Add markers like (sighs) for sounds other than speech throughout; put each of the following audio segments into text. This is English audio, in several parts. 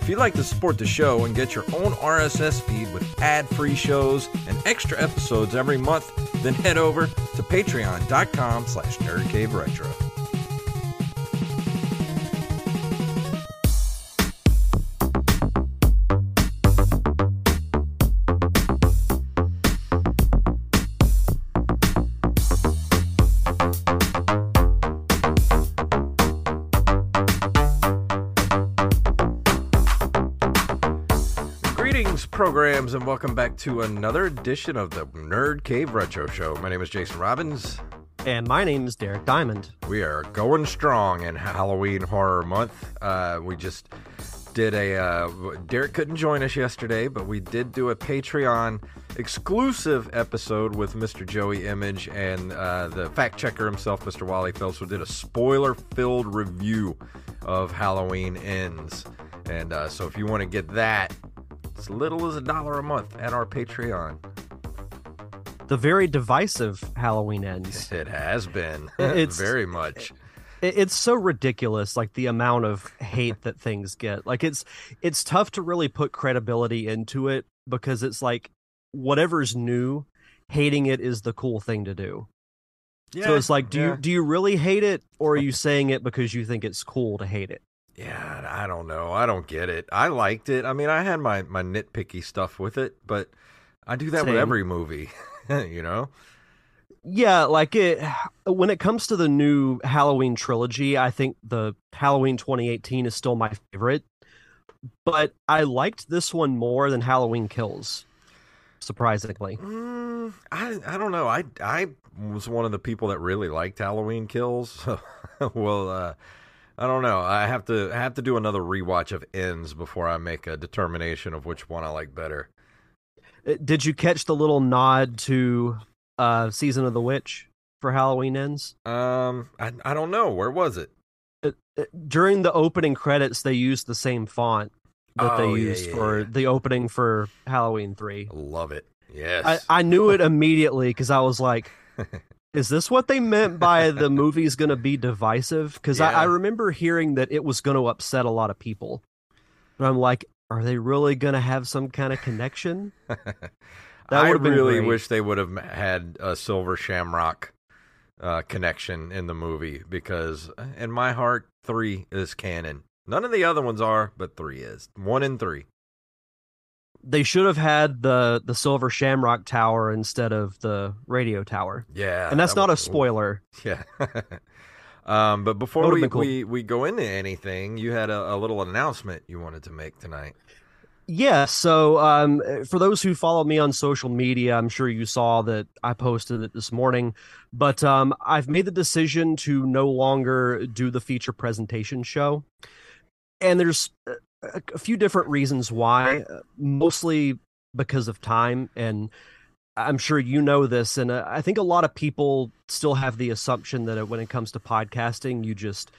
If you'd like to support the show and get your own RSS feed with ad-free shows and extra episodes every month, then head over to patreon.com slash nerdcaveretro. Programs, and welcome back to another edition of the Nerd Cave Retro Show. My name is Jason Robbins. And my name is Derek Diamond. We are going strong in Halloween Horror Month. Uh, we just did a. Uh, Derek couldn't join us yesterday, but we did do a Patreon exclusive episode with Mr. Joey Image and uh, the fact checker himself, Mr. Wally Phelps. We did a spoiler filled review of Halloween Ends. And uh, so if you want to get that, as little as a dollar a month at our Patreon. The very divisive Halloween ends. (laughs) It has been (laughs) It's- (laughs) very much. It- It's so ridiculous, like the amount of hate that things get. Like it's it's tough to really put credibility into it because it's like whatever's new, hating it is the cool thing to do. Yeah, so it's like, do yeah. you do you really hate it, or are you saying it because you think it's cool to hate it? Yeah, I don't know. I don't get it. I liked it. I mean, I had my my nitpicky stuff with it, but I do that with every movie, (laughs) you know. Yeah, like it (sighs) when it comes to the new Halloween trilogy, I think the Halloween 2018 is still my favorite. But I liked this one more than Halloween Kills. Surprisingly. Mm, I I don't know. I I was one of the people that really liked Halloween Kills. (laughs) well, uh, I don't know. I have to I have to do another rewatch of Ends before I make a determination of which one I like better. Uh, Did you catch the little nod to uh Season of the Witch for Halloween Ends? Um, I I don't know. Where was it? Uh, uh, During the opening credits they used the same font that Oh, they yeah, used yeah, for yeah. the opening for Halloween 3. Love it. Yes. I, I knew it (laughs) immediately because I was like, (laughs) is this what they meant by the (laughs) movie's going to be divisive? Because I, I remember hearing that it was going to upset a lot of people. And I'm like, are they really going to have some kind of connection? (laughs) That I really great. wish they would have had a Silver Shamrock uh, connection in the movie because, in my heart, three is canon. None of the other ones are, but three is. One and three. They should have had the the Silver Shamrock Tower instead of the radio tower. Yeah. and that's that not a spoiler. (laughs) Yeah. um, but before we, cool. we, we go into anything, you had a, a little announcement you wanted to make tonight. Yeah, so um, for those who follow me on social media, I'm sure you saw that I posted it this morning. But um, I've made the decision to no longer do the feature presentation show. And there's a, a few different reasons why, uh, mostly because of time. And I'm sure you know this, and uh, I think a lot of people still have the assumption that when it comes to podcasting, you just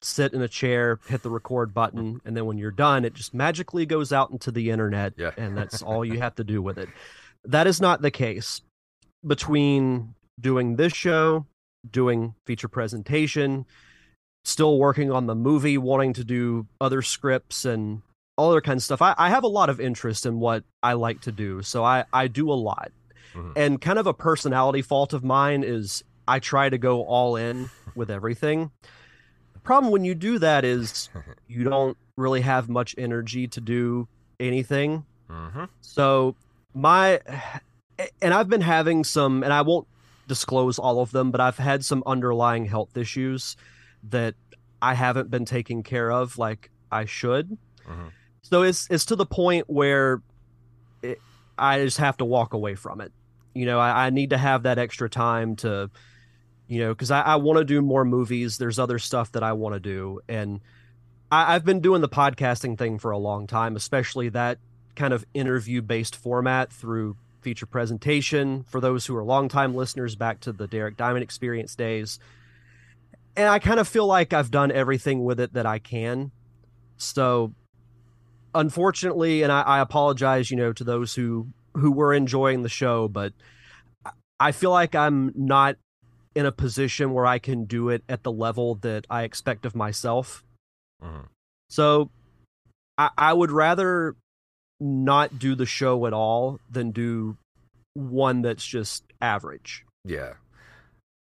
sit in a chair, hit the record button, and then when you're done, it just magically goes out into the internet, Yeah. and that's (laughs) all you have to do with it. That is not the case. Between doing this show, doing feature presentation, still working on the movie, wanting to do other scripts and all other kinds of stuff. I, I have a lot of interest in what I like to do, so I I do a lot. Mhm. And kind of a personality fault of mine is I try to go all in with everything. The problem when you do that is (laughs) you don't really have much energy to do anything. Mm-hmm. So my and I've been having some and I won't disclose all of them, but I've had some underlying health issues that I haven't been taking care of like I should. Mhm. So it's it's to the point where it, I just have to walk away from it. You know, I, I need to have that extra time to, you know, because I, I want to do more movies. There's other stuff that I want to do, and I, I've been doing the podcasting thing for a long time, especially that kind of interview based format through feature presentation for those who are longtime listeners back to the Derek Diamond Experience days. And I kind of feel like I've done everything with it that I can. So unfortunately, and I, I apologize, you know, to those who who were enjoying the show, but I feel like I'm not in a position where I can do it at the level that I expect of myself. Mhm. So I, I would rather not do the show at all than do one that's just average. Yeah.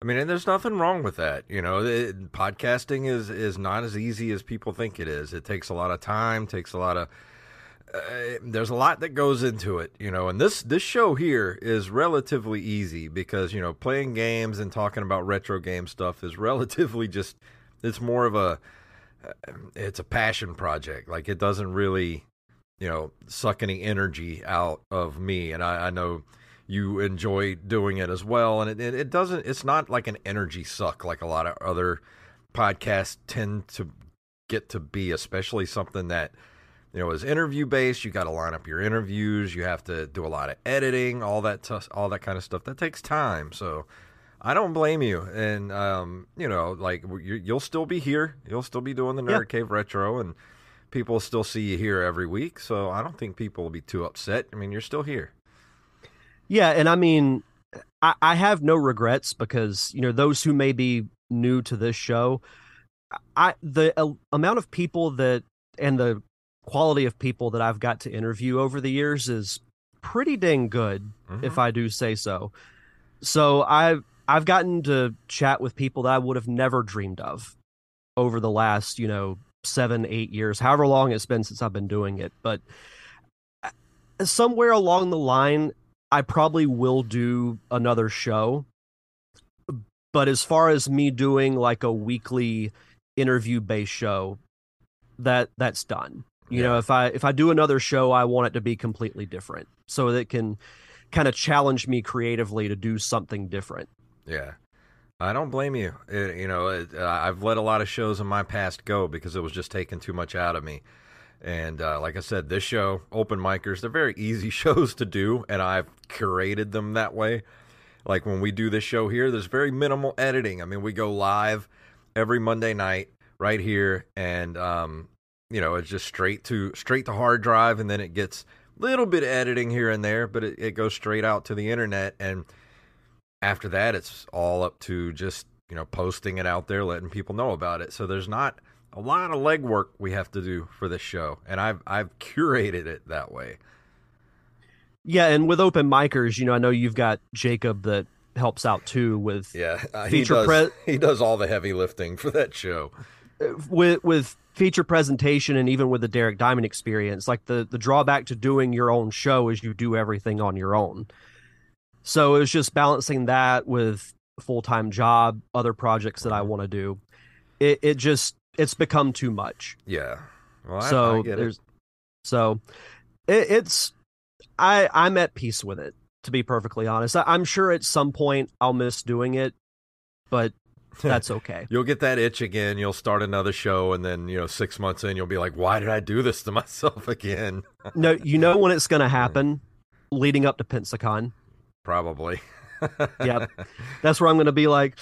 I mean, and there's nothing wrong with that. You know, it, podcasting is is not as easy as people think it is. It takes a lot of time, takes a lot of uh, there's a lot that goes into it, you know. And this this show here is relatively easy because, you know, playing games and talking about retro game stuff is (laughs) relatively just it's more of a uh, it's a passion project. Like it doesn't really, you know, suck any energy out of me and I, I know you enjoy doing it as well and it, it, it doesn't it's not like an energy suck like a lot of other podcasts tend to get to be especially something that you know is interview based you got to line up your interviews you have to do a lot of editing all that t- all that kind of stuff that takes time so I don't blame you, and um, you know, like you, you'll still be here. You'll still be doing the Nerd Yeah. Cave Retro, and people still see you here every week. So I don't think people will be too upset. I mean, you're still here. Yeah, and I mean, I, I have no regrets because you know those who may be new to this show, I the uh, amount of people that and the quality of people that I've got to interview over the years is pretty dang good, if I do say so. So I've I've gotten to chat with people that I would have never dreamed of over the last you know seven eight years, however long it's been since I've been doing it, but uh, somewhere along the line I probably will do another show. But as far as me doing like a weekly interview based show, that that's done. You know, if I if I do another show, I want it to be completely different so that it can kind of challenge me creatively to do something different. Yeah. I don't blame you. It, you know, it, uh, I've let a lot of shows in my past go because it was just taking too much out of me. And uh, like I said, this show, Open Micers, they're very easy (laughs) shows to do, and I've curated them that way. Like when we do this show here, there's very minimal editing. I mean, we go live every Monday night right here, and um, you know, it's just straight to straight to hard drive, and then it gets a little bit of editing here and there, but it, it goes straight out to the internet and after that it's all up to just you know posting it out there letting people know about it so there's not a lot of legwork we have to do for this show and i've i've curated it that way Yeah, and with open micers, you know, I know you've got Jacob that helps out too with yeah uh, he Feature does pre- (laughs) he does all the heavy lifting for that show with with feature presentation and even with the Derek Diamond experience, like the the drawback to doing your own show is you do everything on your own. So it was just balancing that with full time job, other projects that I want to do. It it just it's become too much. yeah well I, so I get it. there's so it, it's I I'm at peace with it to be perfectly honest. I, I'm sure at some point I'll miss doing it, but (laughs) that's okay. You'll get that itch again. You'll start another show, and then you know, six months in, you'll be like, "Why did I do this to (laughs) myself again?" (laughs) no, you know when it's going to happen, leading up to Pensacon. probably. yep. That's where I'm going to be like,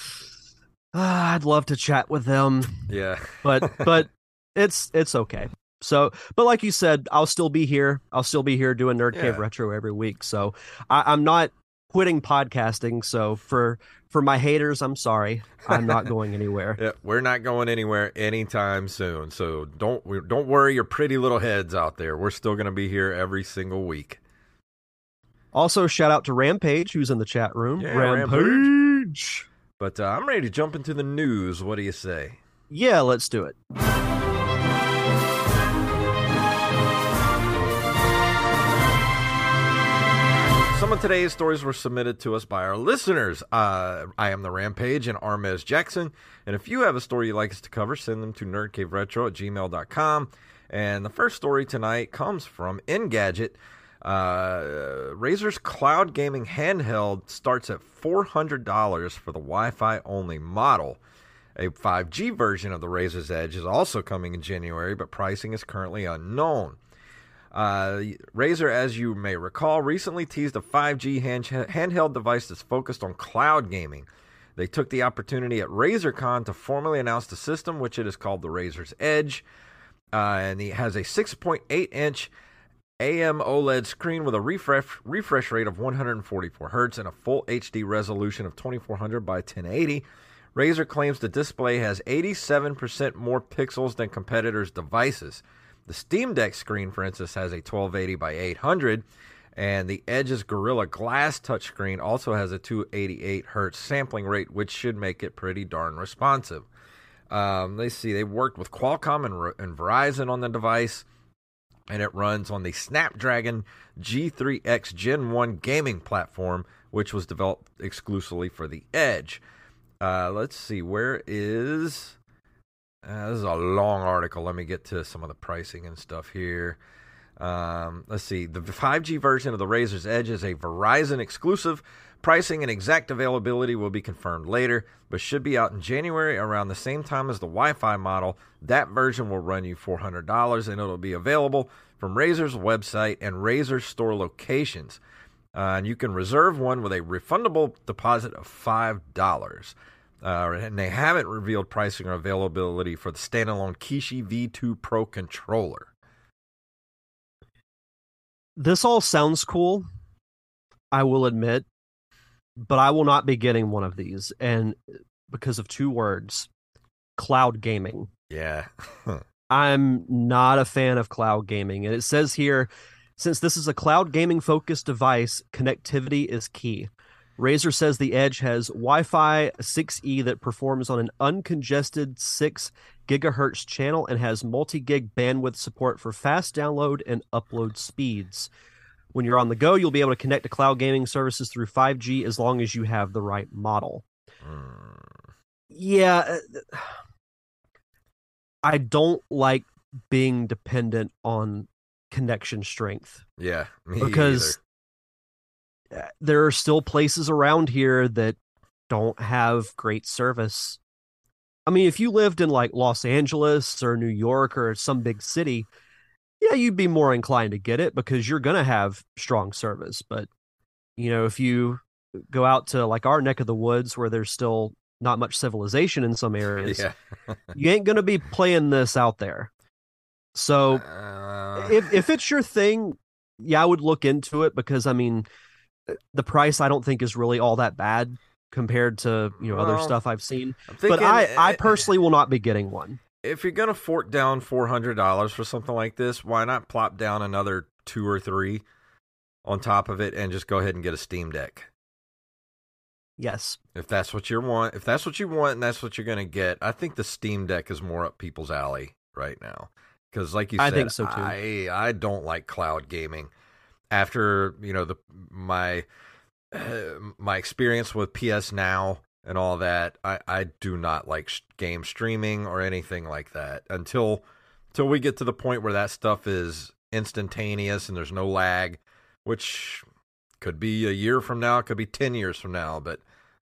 ah, I'd love to chat with them, Yeah. but (laughs) but it's it's okay. So, but like you said, I'll still be here. I'll still be here doing Nerd Cave Yeah. Retro every week. So I, I'm not quitting podcasting. So for for my haters, I'm sorry. I'm not (laughs) going anywhere. Yeah, we're not going anywhere anytime soon. So don't don't worry your pretty little heads out there. We're still going to be here every single week. Also, shout out to Rampage, who's in the chat room. Yeah, Rampage. But uh, I'm ready to jump into the news. What do you say? Yeah, let's do it. Some of today's stories were submitted to us by our listeners. Uh, I am the Rampage and Armez Jackson. And if you have a story you'd like us to cover, send them to nerdcaveretro at gmail.com. And the first story tonight comes from Engadget. Uh, Razer's cloud gaming handheld starts at $400 for the Wi Fi only model. A 5G version of the Razer's Edge is also coming in January, but pricing is currently unknown. Uh, Razer, as you may recall, recently teased a 5G hand- handheld device that's focused on cloud gaming. They took the opportunity at RazerCon to formally announce the system, which it is called the Razer's Edge. Uh, and it has a 6.8 inch AM OLED screen with a refresh refresh rate of 144 hertz and a full HD resolution of 2400 by 1080. Razer claims the display has 87% more pixels than competitors' devices. The Steam Deck screen, for instance, has a 1280 by 800, and the Edge's Gorilla Glass touchscreen also has a 288 hertz sampling rate, which should make it pretty darn responsive. Um, let's see, they worked with Qualcomm and, and Verizon on the device, and it runs on the Snapdragon G3X Gen 1 gaming platform, which was developed exclusively for the Edge. Uh, let's see, where is. Uh, this is a long article. Let me get to some of the pricing and stuff here. Um, let's see. The 5G version of the Razer's Edge is a Verizon exclusive. Pricing and exact availability will be confirmed later, but should be out in January around the same time as the Wi Fi model. That version will run you $400 and it'll be available from Razer's website and Razer store locations. Uh, and you can reserve one with a refundable deposit of $5. Uh, and they haven't revealed pricing or availability for the standalone Kishi V2 Pro controller. This all sounds cool, I will admit, but I will not be getting one of these. And because of two words cloud gaming. Yeah. (laughs) I'm not a fan of cloud gaming. And it says here since this is a cloud gaming focused device, connectivity is key. Razer says the Edge has Wi Fi 6E that performs on an uncongested 6 gigahertz channel and has multi gig bandwidth support for fast download and upload speeds. When you're on the go, you'll be able to connect to cloud gaming services through 5G as long as you have the right model. Mm, Yeah. uh, (sighs) I don't like being dependent on connection strength yeah. Because uh, there are still places around here that don't have great service. I mean, if you lived in like Los Angeles or New York or some big city, yeah, you'd be more inclined to get it because you're going to have strong service. But, you know, if you go out to like our neck of the woods where there's still not much civilization in some (laughs) areas, Yeah. you ain't going to be playing this out there. So Uh, if if it's your thing, yeah, I would look into it because I mean, the price I don't think is really all that bad compared to you know other stuff I've seen. I'm But I I uh, personally will not be getting one. If you're gonna fork down four hundred dollars for something like this, why not plop down another two or three on top of it and just go ahead and get a Steam Deck? Yes, If that's what you want, if that's what you want, and that's what you're gonna get, I think the Steam Deck is more up people's alley right now. Because, like you said, I think so, too. I I don't like cloud gaming. After you know the my (clears throat) my experience with PS Now and all that, I I do not like sh- game streaming or anything like that until until we get to the point where that stuff is instantaneous and there's no lag, which could be a year from now, it could be 10 years from now, but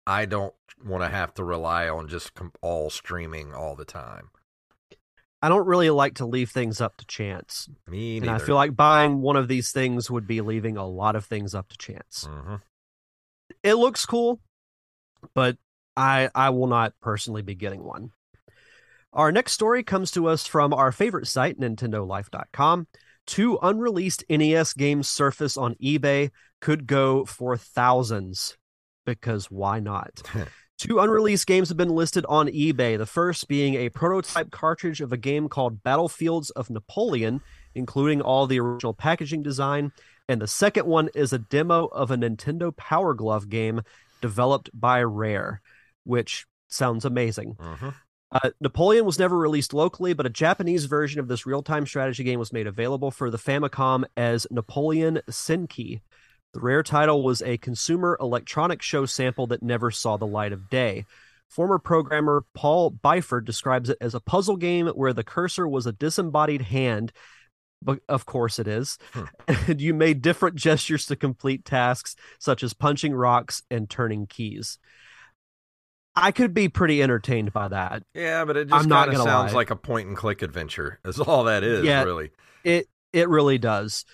I don't want to have to rely on just com- all streaming all the time. I don't really like to leave things up to chance, Me and neither. I feel like buying one of these things would be leaving a lot of things up to chance. hmm it looks cool, but I I will not personally be getting one. Our next story comes to us from our favorite site, NintendoLife.com. Two unreleased NES games surface on eBay could go for thousands because why not? (laughs) Two unreleased games have been listed on eBay. The first being a prototype cartridge of a game called Battlefields of Napoleon, including all the original packaging design. And the second one is a demo of a Nintendo Power Glove game developed by Rare, which sounds amazing. Mhm. Uh, Napoleon was never released locally, but a Japanese version of this real time strategy game was made available for the Famicom as Napoleon Senki. The rare title was a consumer electronic show sample that never saw the light of day. Former programmer Paul Byford describes it as a puzzle game where the cursor was a disembodied hand. But of course it is. And you made different gestures to complete tasks, such as punching rocks and turning keys. I could be pretty entertained by that. Yeah, but it just kind of sounds lie. like a point and click adventure. Is all that is, Yeah. really. It it really does.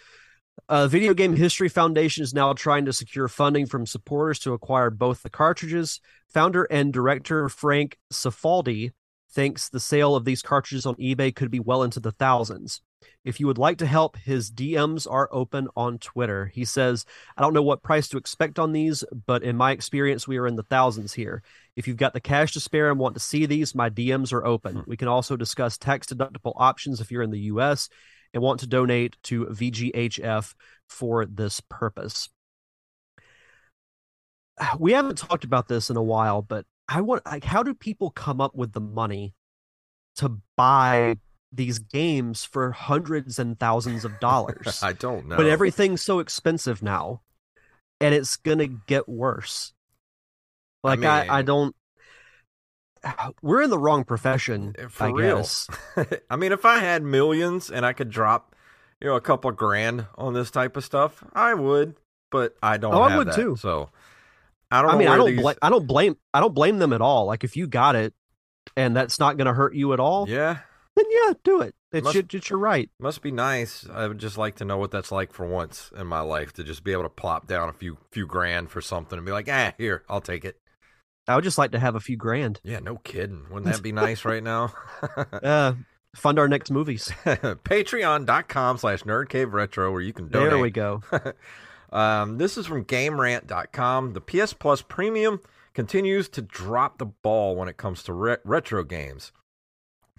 Uh, Video Game History Foundation is now trying to secure funding from supporters to acquire both the cartridges. Founder and director Frank Cifaldi thinks the sale of these cartridges on eBay could be well into the thousands. If you would like to help, his DMs are open on Twitter. He says, I don't know what price to expect on these, but in my experience, we are in the thousands here. If you've got the cash to spare and want to see these, my DMs are open. Hmm. We can also discuss tax deductible options if you're in the US and want to donate to VGHF for this purpose. (sighs) We haven't talked about this in a while, but I want like how do people come up with the money to buy these games for hundreds and thousands of dollars? (laughs) I don't know. But everything's so expensive now, and it's gonna get worse. Like I, I, mean- don't. (sighs) We're in the wrong profession, Uh, For I real. guess. (laughs) I mean, if I had millions and I could drop, you know, a couple grand on this type of stuff, I would. But I don't. Oh, I would that, too. So I don't. I mean, I don't these- blame. I don't blame. I don't blame them at all. Like if you got it, and that's not going to hurt you at all, Yeah, then yeah, do it. It's Must- your, it's your right. must be nice. I would just like to know what that's like for once in my life to just be able to plop down a few few grand for something and be like, ah, here, I'll take it. I would just like to have a few grand. Yeah, no kidding. Wouldn't that be nice right now? (laughs) (laughs) Uh, fund our next movies. (laughs) Patreon.com slash nerdcave retro where you can donate. There we go. um, this is from GameRant.com. The PS Plus Premium continues to drop the ball when it comes to re- retro games.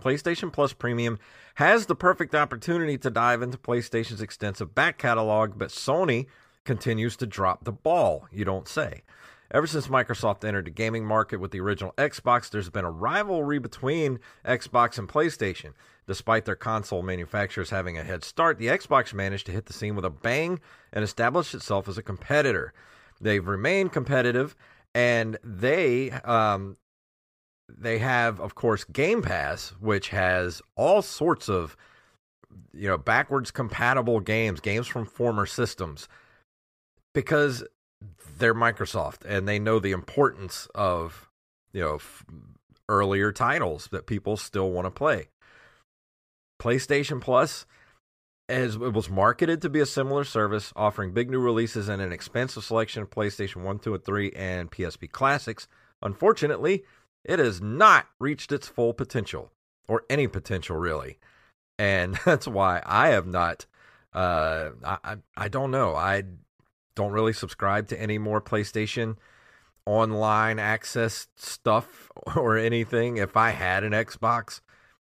PlayStation Plus Premium has the perfect opportunity to dive into PlayStation's extensive back catalog, but Sony continues to drop the ball, you don't say. Ever since Microsoft entered the gaming market with the original Xbox, there's been a rivalry between Xbox and PlayStation. Despite their console manufacturers having a head start, the Xbox managed to hit the scene with a bang and establish itself as a competitor. They've remained competitive, and they um, they have, of course, Game Pass, which has all sorts of you know backwards compatible games, games from former systems, because they're Microsoft and they know the importance of you know f- earlier titles that people still want to play. PlayStation Plus as it was marketed to be a similar service, offering big new releases and an expansive selection of PlayStation 1, 2, and 3 and PSP classics. Unfortunately, it has not reached its full potential, or any potential really. And (laughs) that's why I have not uh I I, don't know. I don't really subscribe to any more PlayStation online access stuff (laughs) or anything. If I had an Xbox,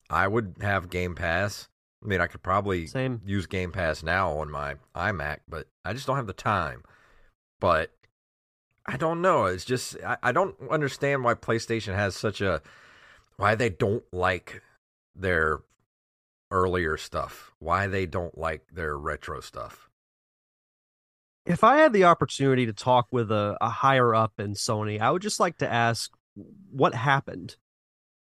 I would have Game Pass. I mean, I could probably Same. use Game Pass now on my iMac, but I just don't have the time. But I don't know. It's just I, I don't understand why PlayStation has such a why they don't like their earlier stuff. Why they don't like their retro stuff. If I had the opportunity to talk with a, a higher up in Sony, I would just like to ask what happened.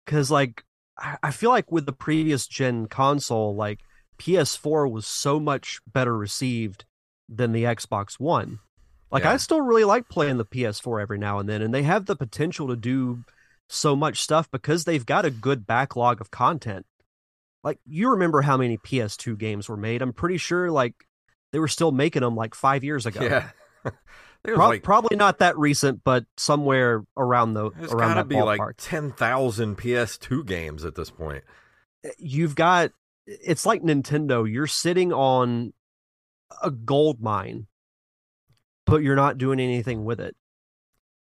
Because, like, I, I feel like with the previous gen console, like, PS4 was so much better received than the Xbox One. Like, Yeah. I still really like playing the PS4 every now and then, and they have the potential to do so much stuff because they've got a good backlog of content. Like, you remember how many PS2 games were made? I'm pretty sure, like, they were still making them like five years ago. Yeah. (laughs) Pro- like probably not that recent, but somewhere around the it's around got to that be ballpark. like ten thousand PS2 games at this point. Eh, you've got it's like Nintendo. You're sitting on a gold mine, but you're not doing anything with it.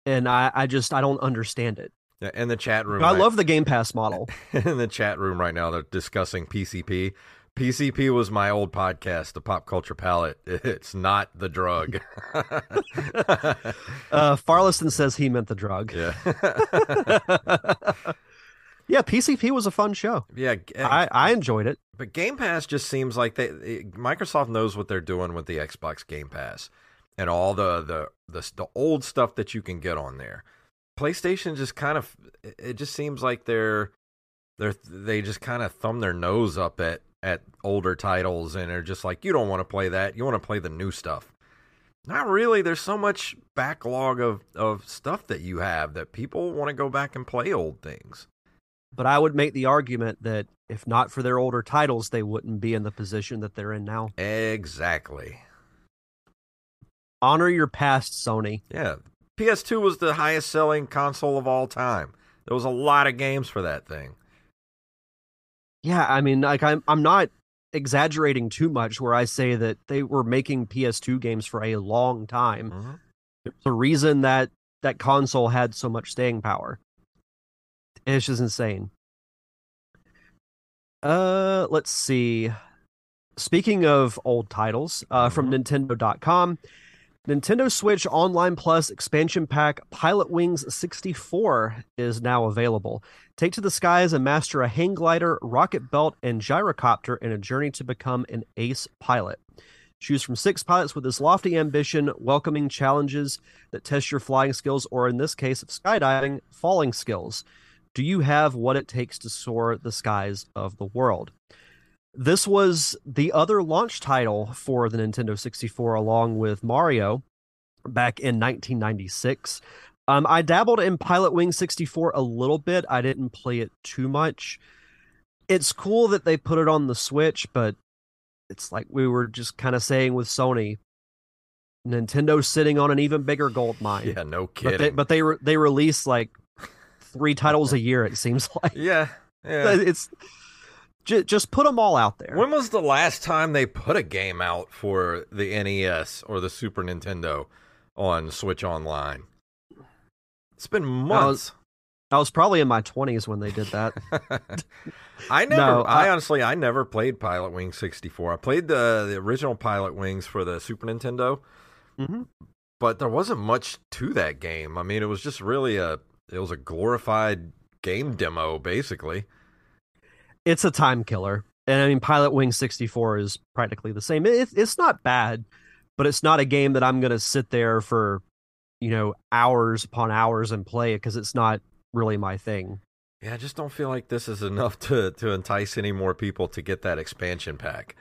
And I, I just I don't understand it. In the chat room, I right- love the Game Pass model. (laughs) in the chat room right now. They're discussing PCP. PCP was my old podcast, the Pop Culture Palette. (laughs) It's not the drug. (laughs) Uh, Farleston says he meant the drug. yeah, yeah, PCP was a fun show. yeah. I, I enjoyed it. But Game Pass just seems like they it- Microsoft knows what they're doing with the Xbox Game Pass and all the the the, the old stuff that you can get on there. PlayStation just kind of it- just seems like they're they're they just kind of thumb their nose up at at older titles and they're just like you don't want to play that you want to play the new stuff. Not really. There's so much backlog of of stuff that you have that people want to go back and play old things. But I would make the argument that if not for their older titles, they wouldn't be in the position that they're in now. Exactly. Honor your past, Sony. Yeah. PS2 was the highest selling console of all time. There was a lot of games for that thing. Yeah, I mean, like I'm I'm not exaggerating too much where I say that they were making PS2 games for a long time. Mhm. There's a reason that that console had so much staying power. It's just insane. Uh, let's see. Speaking of old titles, uh, from Nintendo.com, Nintendo Switch Online Plus expansion pack Pilotwings 64 is now available. Take to the skies and master a hang glider, rocket belt, and gyrocopter in a journey to become an ace pilot. Choose from six pilots with this lofty ambition, welcoming challenges that test your flying skills, or in this case of skydiving, falling skills. Do you have what it takes to soar the skies of the world? This was the other launch title for the Nintendo 64 along with Mario back in 1996. Um, I dabbled in Pilot Wing 64 a little bit. I didn't play it too much. It's cool that they put it on the Switch, but it's like we were just kind of saying with Sony, Nintendo's sitting on an even bigger gold mine. Yeah, no but kidding. they but they re- they release like three titles a year. It seems (laughs) like yeah, yeah. it's just just put them all out there. When was the last time they put a game out for the NES or the Super Nintendo on Switch Online? It's been months. I was probably in my twenties when they did that. (laughs) I never. No, I, I- honestly, I never played Pilotwings 64. I played the the original Pilotwings for the Super Nintendo, hmm but there wasn't much to that game. I mean, it was just really a it was a glorified game demo, basically. It's a time killer, and I mean, Pilot Wing sixty four is practically the same. It, it's not bad, but it's not a game that I'm going to sit there for, you know, hours upon hours and play it because it's not really my thing. Yeah, I just don't feel like this is enough to to entice any more people to get that expansion pack.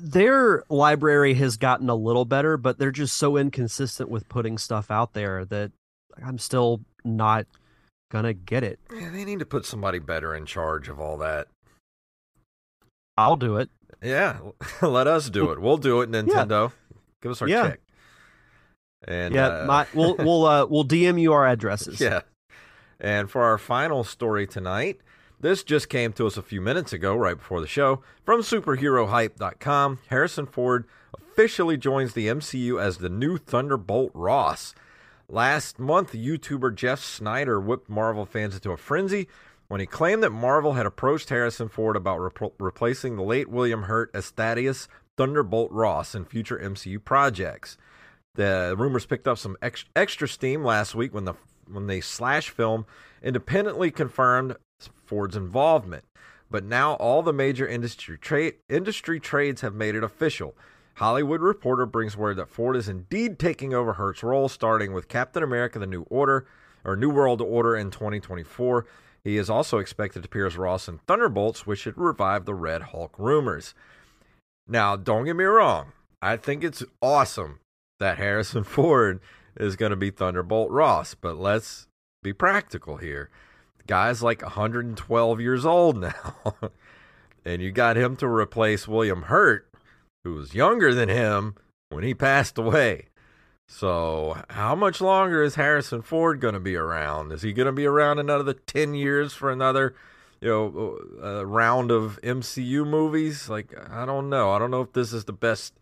Their library has gotten a little better, but they're just so inconsistent with putting stuff out there that I'm still not gonna get it. Yeah, they need to put somebody better in charge of all that. I'll do it. Yeah, (laughs) let us do it. We'll do it, (laughs) Nintendo. Give us our Yeah. check. And yeah, uh, my we'll (laughs) we'll uh we'll DM you our addresses. Yeah. And for our final story tonight, this just came to us a few minutes ago, right before the show, from superherohype.com. Harrison Ford officially joins the MCU as the new Thunderbolt Ross. Last month, YouTuber Jeff Sneider whipped Marvel fans into a frenzy when he claimed that Marvel had approached Harrison Ford about repl- replacing the late William Hurt as Thaddeus Thunderbolt Ross in future MCU projects. The rumors picked up some ex- extra steam last week when the when the slash film independently confirmed Ford's involvement. But now all the major industry industry trades have made it official. Hollywood Reporter brings word that Ford is indeed taking over Hurt's role, starting with Captain America: The New Order or New World Order in 2024. He is also expected to appear as Ross in Thunderbolts, which should revive the Red Hulk rumors. Now, don't get me wrong. I think it's awesome that Harrison (laughs) Ford is going to be Thunderbolt Ross, but let's be practical here. The guy's like 112 years old (laughs) now. and you got him to replace William Hurt, who was younger than him when he passed away. So, how much longer is Harrison Ford going to be around? Is he going to be around another 10 years for another, you know, uh, round of MCU movies? Like, I don't know. I don't know if this is the best.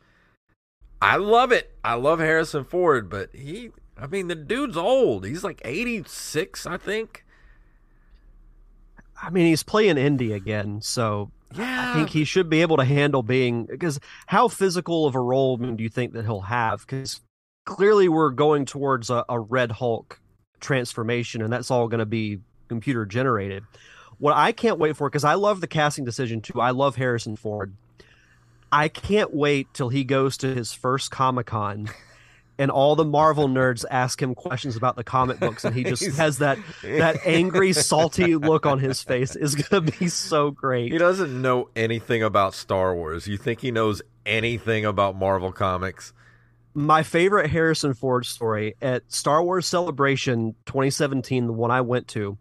I love it. I love Harrison Ford, but he, I mean, the dude's old. He's like 86, I think. I mean, he's playing indie again, so Yeah. I think he should be able to handle being because how physical of a role do you think that he'll have? Because clearly we're going towards a, a Red Hulk transformation, and that's all going to be computer generated. What I can't wait for, because I love the casting decision too. I love Harrison Ford. I can't wait till he goes to his first Comic Con. (laughs) And all the Marvel nerds ask him questions about the comic books, and he just (laughs) has that that angry, salty look on his face. Is going to be so great. He doesn't know anything about Star Wars. You think he knows anything about Marvel Comics? my favorite Harrison Ford story at Star Wars Celebration 2017, the one I went to.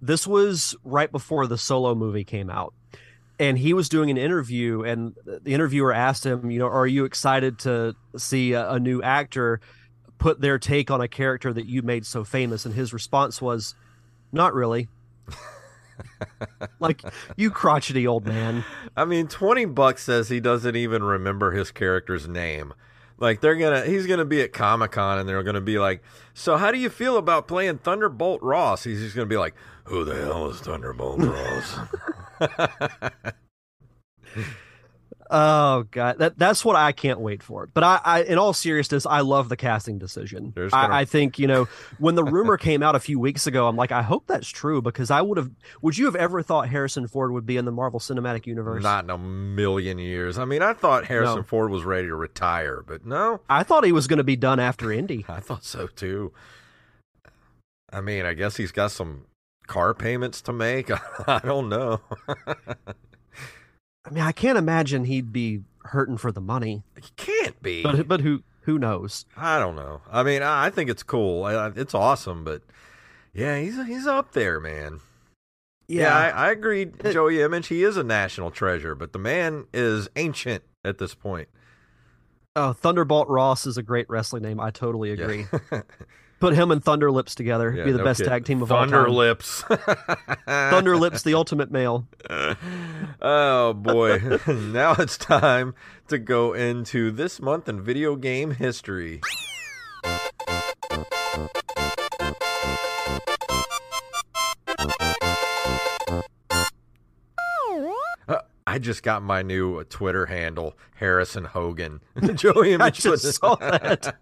This was right before the Solo movie came out. And he was doing an interview, and the interviewer asked him, You know, are you excited to see a, a new actor put their take on a character that you made so famous? And his response was, Not really. like, you crotchety old man. I mean, 20 bucks says he doesn't even remember his character's name. Like they're to he's to be at Comic-Con and they're to be like, "So how do you feel about playing Thunderbolt Ross?" He's just to be like, "Who the hell is Thunderbolt Ross?" (laughs) Oh god, that that's what I can't wait for. But I, I in all seriousness, I love the casting decision. Gonna- I, I think you know when the rumor came out a few weeks ago, I'm like, I hope that's true because I would have. Would you have ever thought Harrison Ford would be in the Marvel Cinematic Universe? Not in a million years. I mean, I thought Harrison No. Ford was ready to retire, but no, I thought he was going to be done after Indy. (laughs) I thought so too. I mean, I guess he's got some car payments to make. (laughs) I don't know. I mean, I can't imagine he'd be hurting for the money, he can't be. but but who who knows? I don't know. I mean, I think it's cool. It's awesome, but yeah, he's he's up there, man. Yeah, I, I agree, Joey Image. He is a national treasure, but the man is ancient at this point. Oh, Thunderbolt Ross is a great wrestling name. I totally Yeah. (laughs) Put him and Thunder Lips together. Yeah, be the no best kidding. tag team of Thunder all time. Lips. (laughs) (laughs) Thunder Lips, the ultimate male. (laughs) oh boy! now it's time to go into this month in video game history. I just got my new uh, Twitter handle, Harrison Hogan. (laughs) Joey I just saw that.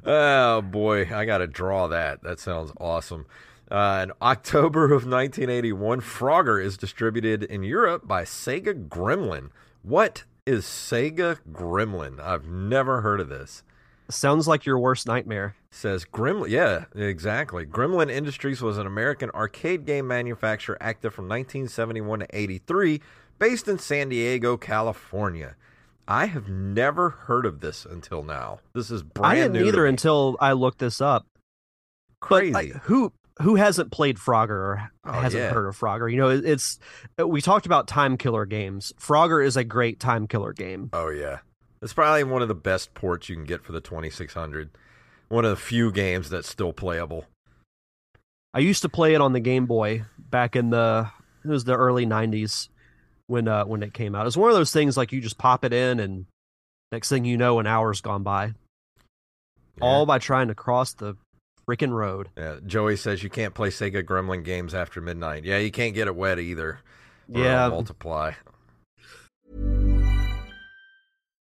(laughs) oh boy, I got to draw that. That sounds awesome. Uh, in October of 1981, Frogger is distributed in Europe by Sega Gremlin. What is Sega Gremlin? I've never heard of this. Sounds like your worst nightmare. Says Gremlin. Yeah, exactly. Gremlin Industries was an American arcade game manufacturer active from 1971 to 83, based in San Diego, California. I have never heard of this until now. This is brand new. I didn't new. either until I looked this up. Crazy. But like, who who hasn't played Frogger or Oh, hasn't yeah. heard of Frogger? You know, it's we talked about time killer games. Frogger is a great time killer game. Oh yeah, it's probably one of the best ports you can get for the 2600. One of the few games that's still playable. I used to play it on the Game Boy back in the it was the early '90s when uh, when it came out. It was one of those things like you just pop it in and next thing you know, an hour's gone by, all by trying to cross the freaking road. Yeah, Joey says you can't play Sega Gremlin games after midnight. Yeah, you can't get it wet either. Yeah. multiply.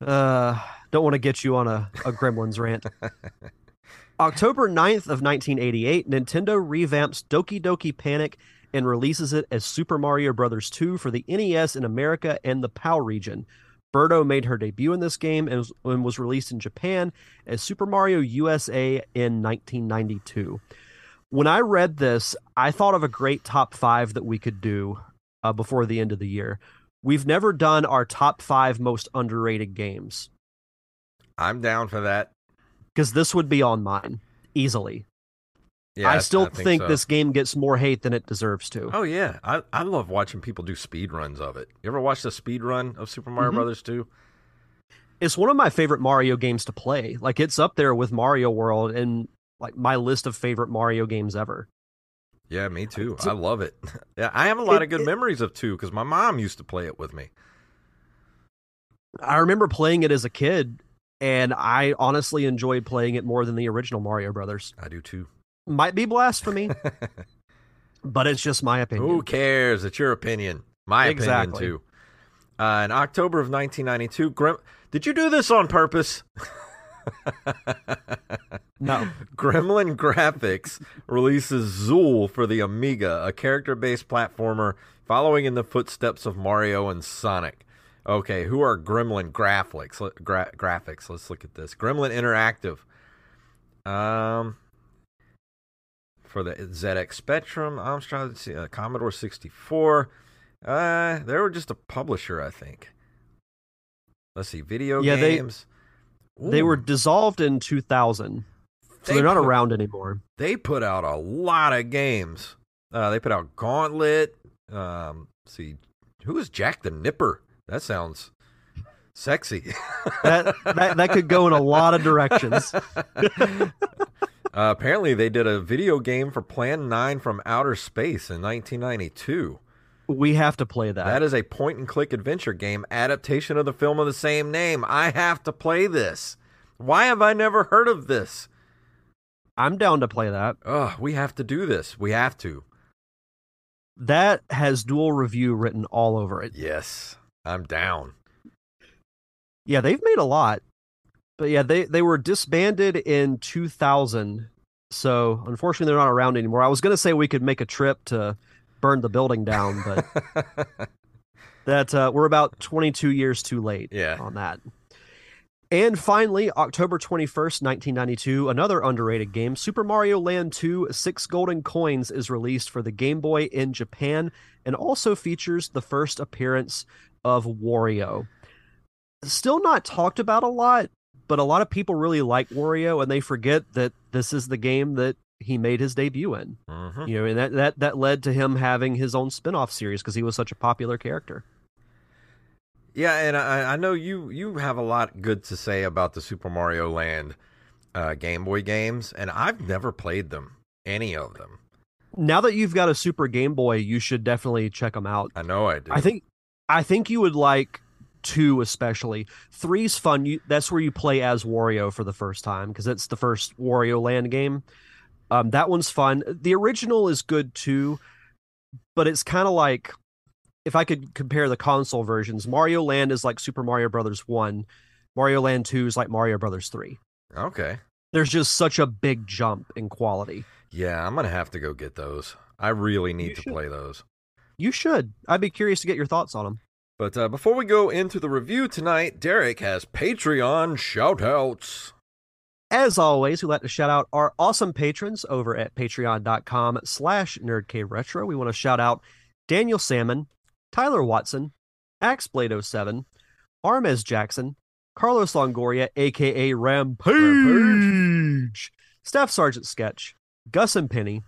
Uh, don't want to get you on a, a Gremlins rant. (laughs) October 9th of 1988, Nintendo revamps Doki Doki Panic and releases it as Super Mario Bros. 2 for the NES in America and the PAL region. Birdo made her debut in this game and was, and was released in Japan as Super Mario USA in 1992. When I read this, I thought of a great top five that we could do uh, before the end of the year. We've never done our top five most underrated games I'm down for that. because this would be on mine easily. Yeah, I still think, so. this game gets more hate than it deserves to. Oh yeah, I I love watching people do speed runs of it. You ever watch the speed run of Super Mario Mhm. Brothers 2? It's one of my favorite Mario games to play. Like it's up there with Mario World and like my list of favorite Mario games ever. Yeah, me too. I love it. (laughs) yeah, I have a lot It- of good it- memories of 2 because my mom used to play it with me. I remember playing it as a kid and I honestly enjoyed playing it more than the original Mario Brothers. I do too. Might be blasphemy, (laughs) but it's just my opinion. Who cares? It's your opinion. My Exactly. opinion too. Uh, in October of 1992, Grim- did you do this on purpose? (laughs) (laughs) No. Gremlin Graphics releases Zool for the Amiga, a character-based platformer following in the footsteps of Mario and Sonic. Okay, who are Gremlin Graphics? Gra- graphics. Let's look at this. Gremlin Interactive. Um, for the ZX Spectrum, Amstrad, uh, Commodore 64. Uh, they were just a publisher, I think. Let's see, video Yeah, they- They were dissolved in 2000. So They they're not around anymore. they put out a lot of games. Uh, they put out Gauntlet. Um, let's see, who is Jack the Nipper? That sounds sexy. That that that could go in a lot of directions. (laughs) uh, apparently, they did a video game for Plan 9 from Outer Space in 1992. We have to play that. That is a point and click adventure game adaptation of the film of the same name. I have to play this. Why have I never heard of this? I'm down to play that. Ugh, we have to do this. We have to. That has dual review written all over it. Yes, I'm down. Yeah, they've made a lot. But yeah, they they were disbanded in 2000. So, unfortunately they're not around anymore. I was going to say we could make a trip to burn the building down, but (laughs) that uh, we're about 22 years too late Yeah. on that. And finally, October 21st, 1992, another underrated game, Super Mario Land 2 Six Golden Coins, is released for the Game Boy in Japan and also features the first appearance of Wario. Still not talked about a lot, but a lot of people really like Wario and they forget that this is the game that he made his debut in. Mhm. You know, and that, that, that led to him having his own spin off series because he was such a popular character. Yeah, and I, I know you you have a lot good to say about the Super Mario Land uh, Game Boy games, and I've never played them, any of them. Now that you've got a Super Game Boy, you should definitely check them out. I know I do. I think I think you would like two especially. Three's fun. You, that's where you play as Wario for the first time because it's the first Wario Land game. Um, that one's fun. The original is good too, but it's kind of like if I could compare the console versions, Mario Land is like Super Mario Brothers one, Mario Land two is like Mario Brothers three. okay. There's just such a big jump in quality. Yeah, I'm gonna have to go get those. I really need You to should. play those. You should. I'd be curious to get your thoughts on them. But uh, before we go into the review tonight, Derek has Patreon shoutouts. As always, we'd like to shout out our awesome patrons over at patreon.com slash nerdcaveretro. We want to shout out Daniel Salmon, Tyler Watson, Axeblade07, Armez Jackson, Carlos Longoria, aka Rampage, Staff Sergeant Sketch, Gus and Penny,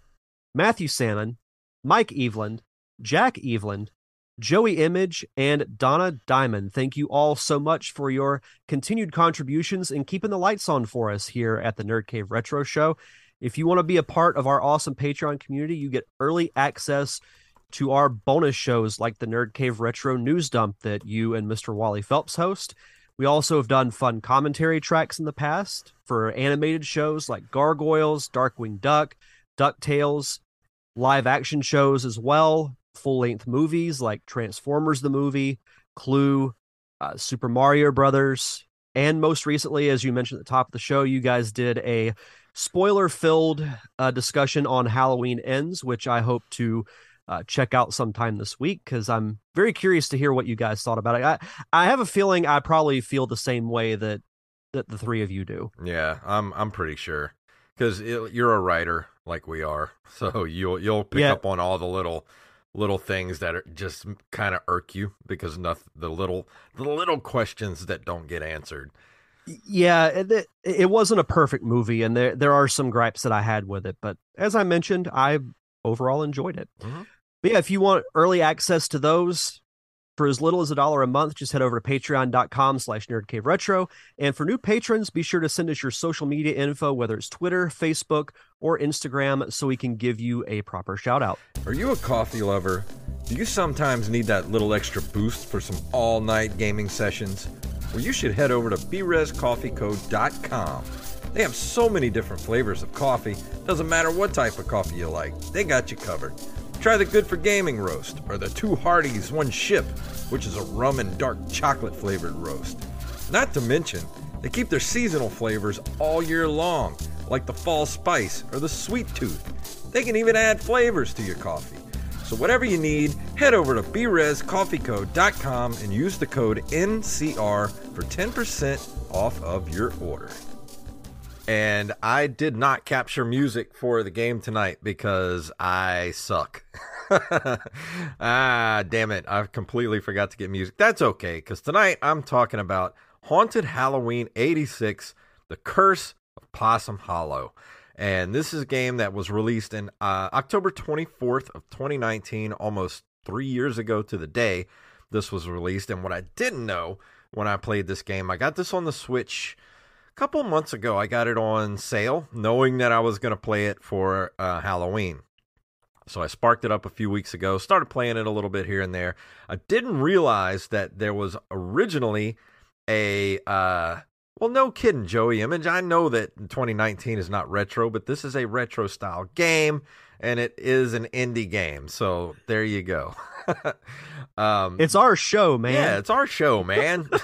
Matthew Salmon, Mike Eveland, Jack Eveland, Joey Image, and Donna Diamond. Thank you all so much for your continued contributions and keeping the lights on for us here at the Nerd Cave Retro Show. If you want to be a part of our awesome Patreon community, you get early access to our bonus shows like the Nerd Cave Retro News Dump that you and Mr. Wally Phelps host. We also have done fun commentary tracks in the past for animated shows like Gargoyles, Darkwing Duck, DuckTales, live action shows as well, full length movies like Transformers the movie, Clue, uh, Super Mario Brothers, and most recently, as you mentioned at the top of the show, you guys did a spoiler filled uh, discussion on Halloween Ends, which I hope to uh, check out sometime this week because I'm very curious to hear what you guys thought about it. I, I have a feeling I probably feel the same way that that the three of you do. Yeah, I'm I'm pretty sure because you're a writer like we are, (laughs) so you'll you'll pick yeah. up on all the little little things that are just kind of irk you because nothing the little the little questions that don't get answered. Yeah, it, it wasn't a perfect movie, and there there are some gripes that I had with it, but as I mentioned, I overall enjoyed it. Mm-hmm. But yeah, if you want early access to those for as little as a dollar a month, just head over to patreon.com slash nerdcaveretro. And for new patrons, be sure to send us your social media info, whether it's Twitter, Facebook, or Instagram, so we can give you a proper shout out. Are you a coffee lover? Do you sometimes need that little extra boost for some all night gaming sessions? Well, you should head over to brezcoffeeco.com. They have so many different flavors of coffee, doesn't matter what type of coffee you like, they got you covered. Try the Good for Gaming roast, or the Two Hardies One Ship, which is a rum and dark chocolate flavored roast. Not to mention, they keep their seasonal flavors all year long, like the fall spice or the sweet tooth. They can even add flavors to your coffee. So whatever you need, head over to brezcoffeeco.com and use the code NCR for 10% off of your order and I did not capture music for the game tonight because I suck. (laughs) ah, damn it. I completely forgot to get music. That's okay, because tonight I'm talking about Haunted Halloween 86 The Curse of Possum Hollow. And this is a game that was released in uh, October 24th of 2019, almost three years ago to the day this was released. And what I didn't know when I played this game, I got this on the Switch couple months ago, I got it on sale, knowing that I was going to play it for uh, Halloween. So I sparked it up a few weeks ago, started playing it a little bit here and there. I didn't realize that there was originally a uh, well, no kidding, Joey Image. I know that 2019 is not retro, but this is a retro style game, and it is an indie game. So there you go. (laughs) um, it's our show, man. Yeah, it's our show, man. (laughs)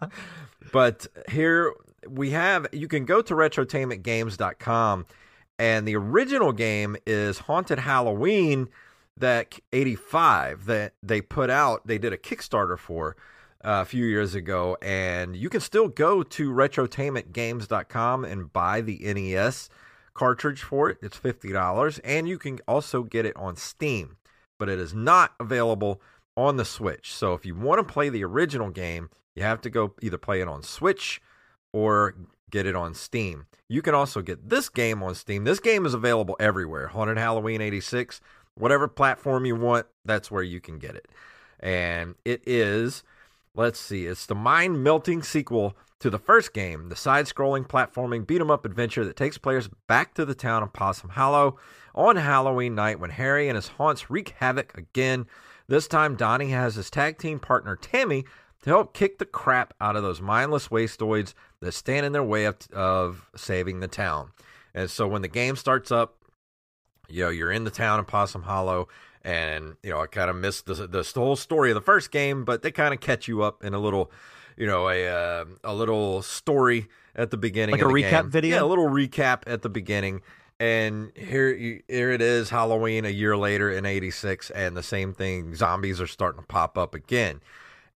(laughs) But here we have you can go to retrotainmentgames.com and the original game is Haunted Halloween that 85 that they put out. They did a Kickstarter for uh, a few years ago and you can still go to retrotainmentgames.com and buy the NES cartridge for it. It's $50 and you can also get it on Steam, but it is not available on the Switch. So if you want to play the original game, you have to go either play it on Switch or get it on Steam. You can also get this game on Steam. This game is available everywhere. Haunted Halloween 86, whatever platform you want, that's where you can get it. And it is, let's see, it's the mind melting sequel to the first game, the side scrolling platforming beat 'em up adventure that takes players back to the town of Possum Hollow on Halloween night when Harry and his haunts wreak havoc again. This time, Donnie has his tag team partner Tammy to help kick the crap out of those mindless wastoids that stand in their way of, of saving the town. And so when the game starts up, you know, you're in the town of Possum Hollow, and you know, I kind of missed the, the whole story of the first game, but they kind of catch you up in a little, you know, a uh, a little story at the beginning, like a recap game. video, yeah, a little recap at the beginning. And here, here it is, Halloween a year later in '86, and the same thing. Zombies are starting to pop up again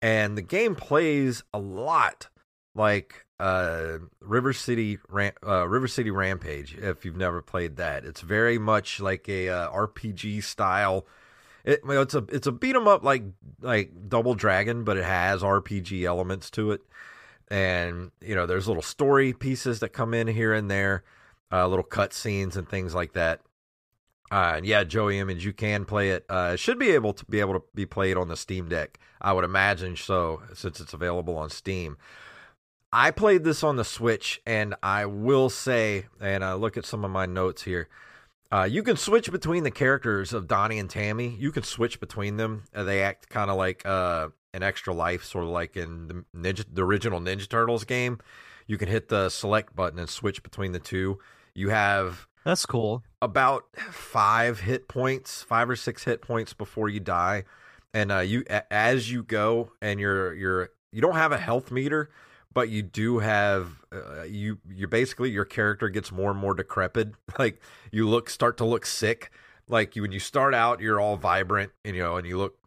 and the game plays a lot like uh, River City Ram- uh, River City Rampage. If you've never played that, it's very much like a uh, RPG style. It, well, it's a it's a beat 'em up like like Double Dragon, but it has RPG elements to it. And you know, there's little story pieces that come in here and there, uh, little cut scenes and things like that. Uh, and yeah, Joey Image, you can play it. Uh, should be able to be able to be played on the Steam Deck. I would imagine so, since it's available on Steam. I played this on the Switch, and I will say, and I look at some of my notes here. Uh, you can switch between the characters of Donnie and Tammy. You can switch between them. Uh, they act kind of like uh, an extra life, sort of like in the Ninja, the original Ninja Turtles game. You can hit the select button and switch between the two. You have That's cool. about five hit points, five or six hit points before you die, and uh, you as you go, and you're you're you don't have a health meter, but you do have uh, you you're basically your character gets more and more decrepit. (laughs) Like you look start to look sick. Like you when you start out, you're all vibrant, and, you know, and you look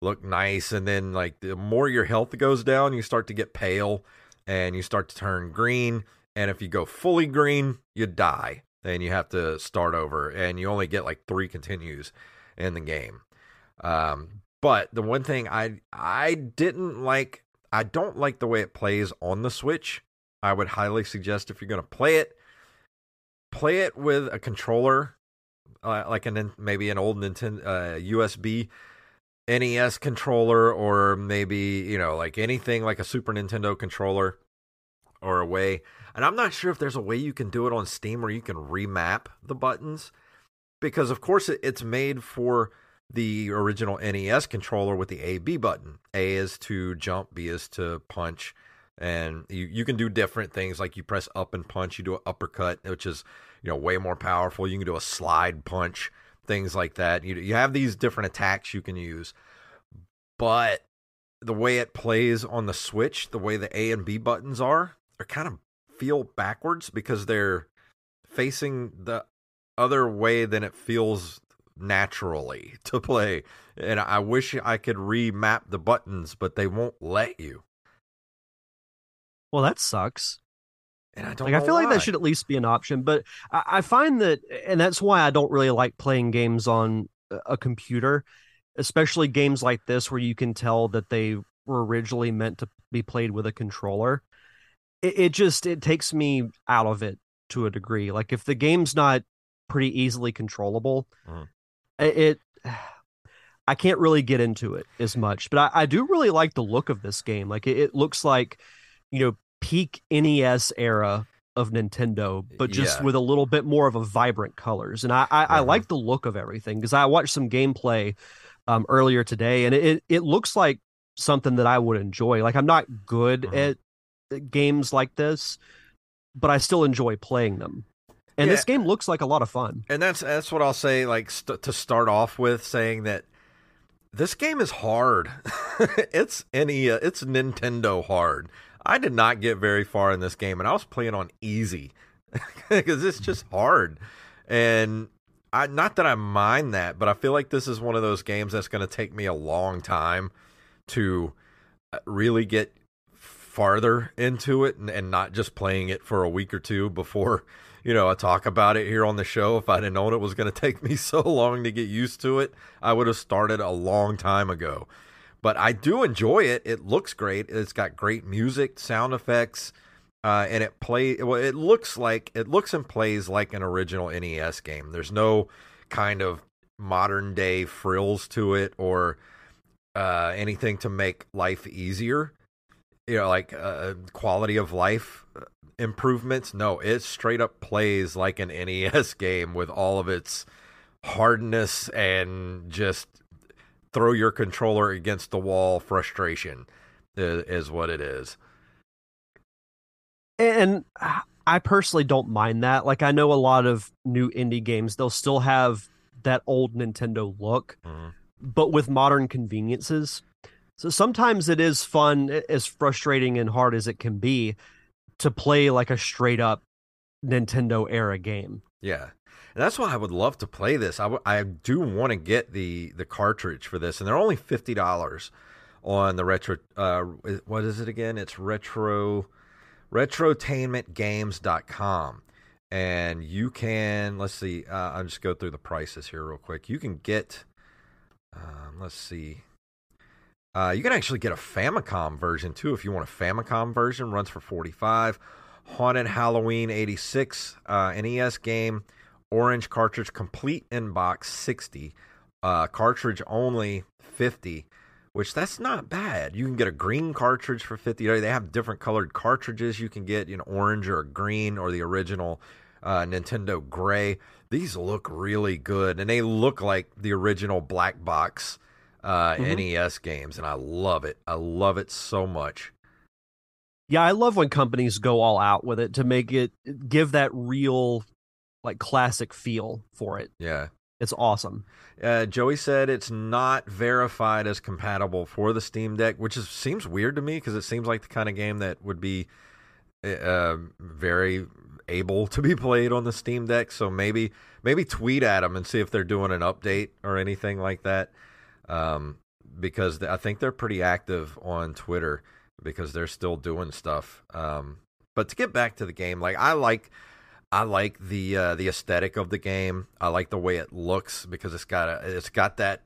look nice, and then like the more your health goes down, you start to get pale, and you start to turn green. And if you go fully green, you die and you have to start over and you only get like three continues in the game. Um, but the one thing i i didn't like i don't like the way it plays on the switch. I would highly suggest if you're going to play it play it with a controller uh, like an maybe an old nintendo uh, usb nes controller or maybe you know like anything like a super nintendo controller or a way and I'm not sure if there's a way you can do it on Steam where you can remap the buttons because of course it's made for the original NES controller with the A B button. A is to jump, B is to punch, and you you can do different things like you press up and punch, you do an uppercut, which is you know way more powerful. You can do a slide punch, things like that. You you have these different attacks you can use, but the way it plays on the Switch, the way the A and B buttons are, they're kind of feel backwards because they're facing the other way than it feels naturally (laughs) to play. And I wish I could remap the buttons, but they won't let you. Well, that sucks. And I don't like I feel like that should at least be an option, but I, I find that, and that's why I don't really like playing games on a computer, especially games like this where you can tell that they were originally meant to be played with a controller. It, it just it takes me out of it to a degree. Like if the game's not pretty easily controllable, Mhm. it, it (sighs) I can't really get into it as much. But I, I do really like the look of this game. Like it, it looks like you know peak NES era of Nintendo, but just Yeah. with a little bit more of a vibrant colors. And I I, I Uh-huh. like the look of everything because I watched some gameplay um, earlier today, and it it looks like something that I would enjoy. Like I'm not good Mhm. at at games like this, but I still enjoy playing them. And Yeah. this game looks like a lot of fun. and that's that's what I'll say. Like st- to start off with, saying that this game is hard. (laughs) it's any it's Nintendo hard. I did not get very far in this game, and I was playing on easy (laughs) because it's just hard. And I not that I mind that, but I feel like this is one of those games that's going to take me a long time to uh, really get farther into it and, and not just playing it for a week or two before (laughs) you know I talk about it here on the show. If I'd have known it was going (laughs) to take me so long to get used to it, I would have started a long time ago. But I do enjoy it. It looks great. It's got great music, sound effects, uh, and it play. Well, it looks like it looks and plays like an original NES game. There's no kind of modern day frills to it or uh, anything to make life easier. You know, like uh, quality of life uh, improvements. No, it straight up plays like an (laughs) NES game with all of its hardness and just throw your controller against the wall frustration is, is what it is. And I personally don't mind that. Like I know a lot of new indie games, they'll still have that old Nintendo look, Mhm. but with modern conveniences. So sometimes it is fun, as frustrating and hard as it can be, to play like a straight up Nintendo era game. Yeah. And that's why I would love to play this. I, w- I do want to get the the cartridge for this, and they're only fifty dollars on the retro. Uh, what is it again? It's retro retrotainmentgames.com. and you can let's see. Uh, I'll just go through the prices here real quick. You can get. Um, let's see. Uh, you can actually get a Famicom version too if you want a Famicom version. Runs for forty five. Haunted Halloween eighty six uh, NES game. Orange cartridge complete inbox 60, uh, cartridge only 50, which that's not bad. You can get a green cartridge for 50. They have different colored cartridges you can get, you know, orange or green or the original uh, Nintendo Gray. These look really good, and they look like the original black box uh, Mhm. NES games, and I love it. I love it so much. Yeah, I love when companies go all out with it to make it give that real like classic feel for it. Yeah. It's awesome. Uh, Joey said it's not verified as compatible for the Steam Deck, which is seems weird to me because it seems like the kind of game that would be uh, very able to be (laughs) played on the Steam Deck. So maybe maybe tweet at them and see if they're doing an update or anything like that. Um, because I think they're pretty active on Twitter because they're still doing stuff. Um, but to get back to the game, like I like I like the uh, the aesthetic of the game. I like the way it looks because it's got a it's got that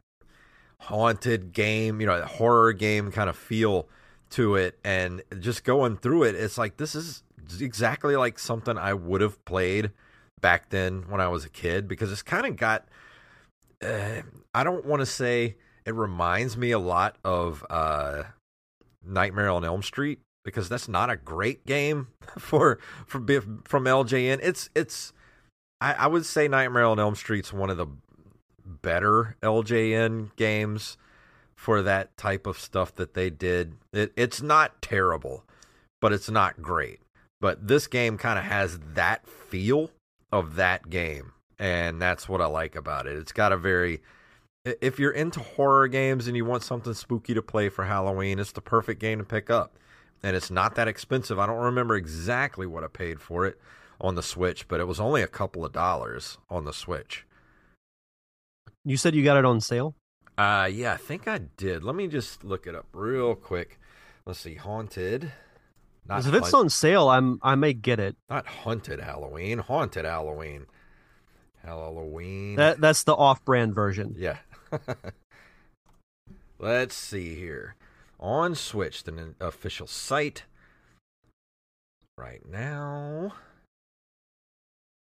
haunted game, you know, horror game kind of feel to it. And just going through it, it's like this is exactly like something I would have played back then when I was a kid because it's kind of got. Uh, I don't want to say it reminds me a lot of uh, Nightmare on Elm Street because that's not a great game (laughs) for from from LJN. It's it's I, I would say Nightmare on Elm Street's one of the better LJN games for that type of stuff that they did. It, it's not terrible, but it's not great. But this game kind of has that feel of that game, and that's what I like about it. It's got a very if you're into horror games and you want something spooky to play for Halloween, it's the perfect game to pick up. And it's not that expensive. I don't remember exactly what I paid for it on the Switch, but it was only a couple of dollars on the Switch. You said you got it on sale? Uh yeah, I think I did. Let me just look it up real quick. Let's see, Haunted. Not if it's on sale, I'm I may get it. not Haunted Halloween, Haunted Halloween. Halloween. That that's the off-brand version. Yeah. (laughs) Let's see here. On Switch, the n- official site. Right now.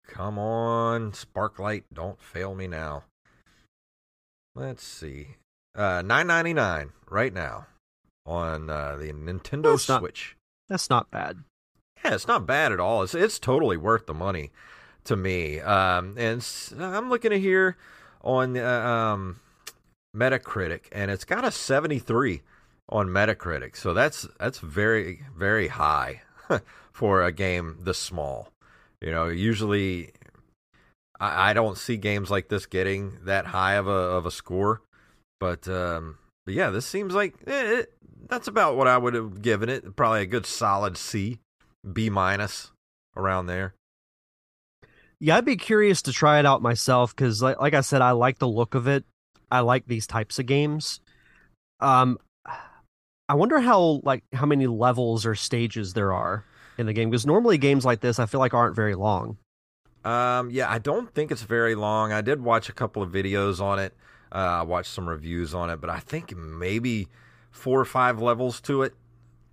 Come on, Sparklight, don't fail me now. Let's see. Uh 9.99 right now on uh, the Nintendo That's not- Switch. That's not bad. Yeah, it's not bad at all. It's it's totally worth the money to me. Um, and I'm looking at here on uh, um, Metacritic, and it's got a 73 on Metacritic. So that's that's very very high (laughs) for a game this small. You know, usually I, I don't see games like this getting that high of a of a score. But um, but yeah, this seems like eh, it, that's about what I would have given it. Probably a good solid C, B minus around there. Yeah, I'd be curious to try it out myself because, like, like I said, I like the look of it. I like these types of games. Um, I wonder how like how many levels or stages there are in the game because normally games like this I feel like aren't very long. Um, yeah, I don't think it's very long. I did watch a couple of videos on it. Uh, I watched some reviews on it, but I think maybe four or five levels to it.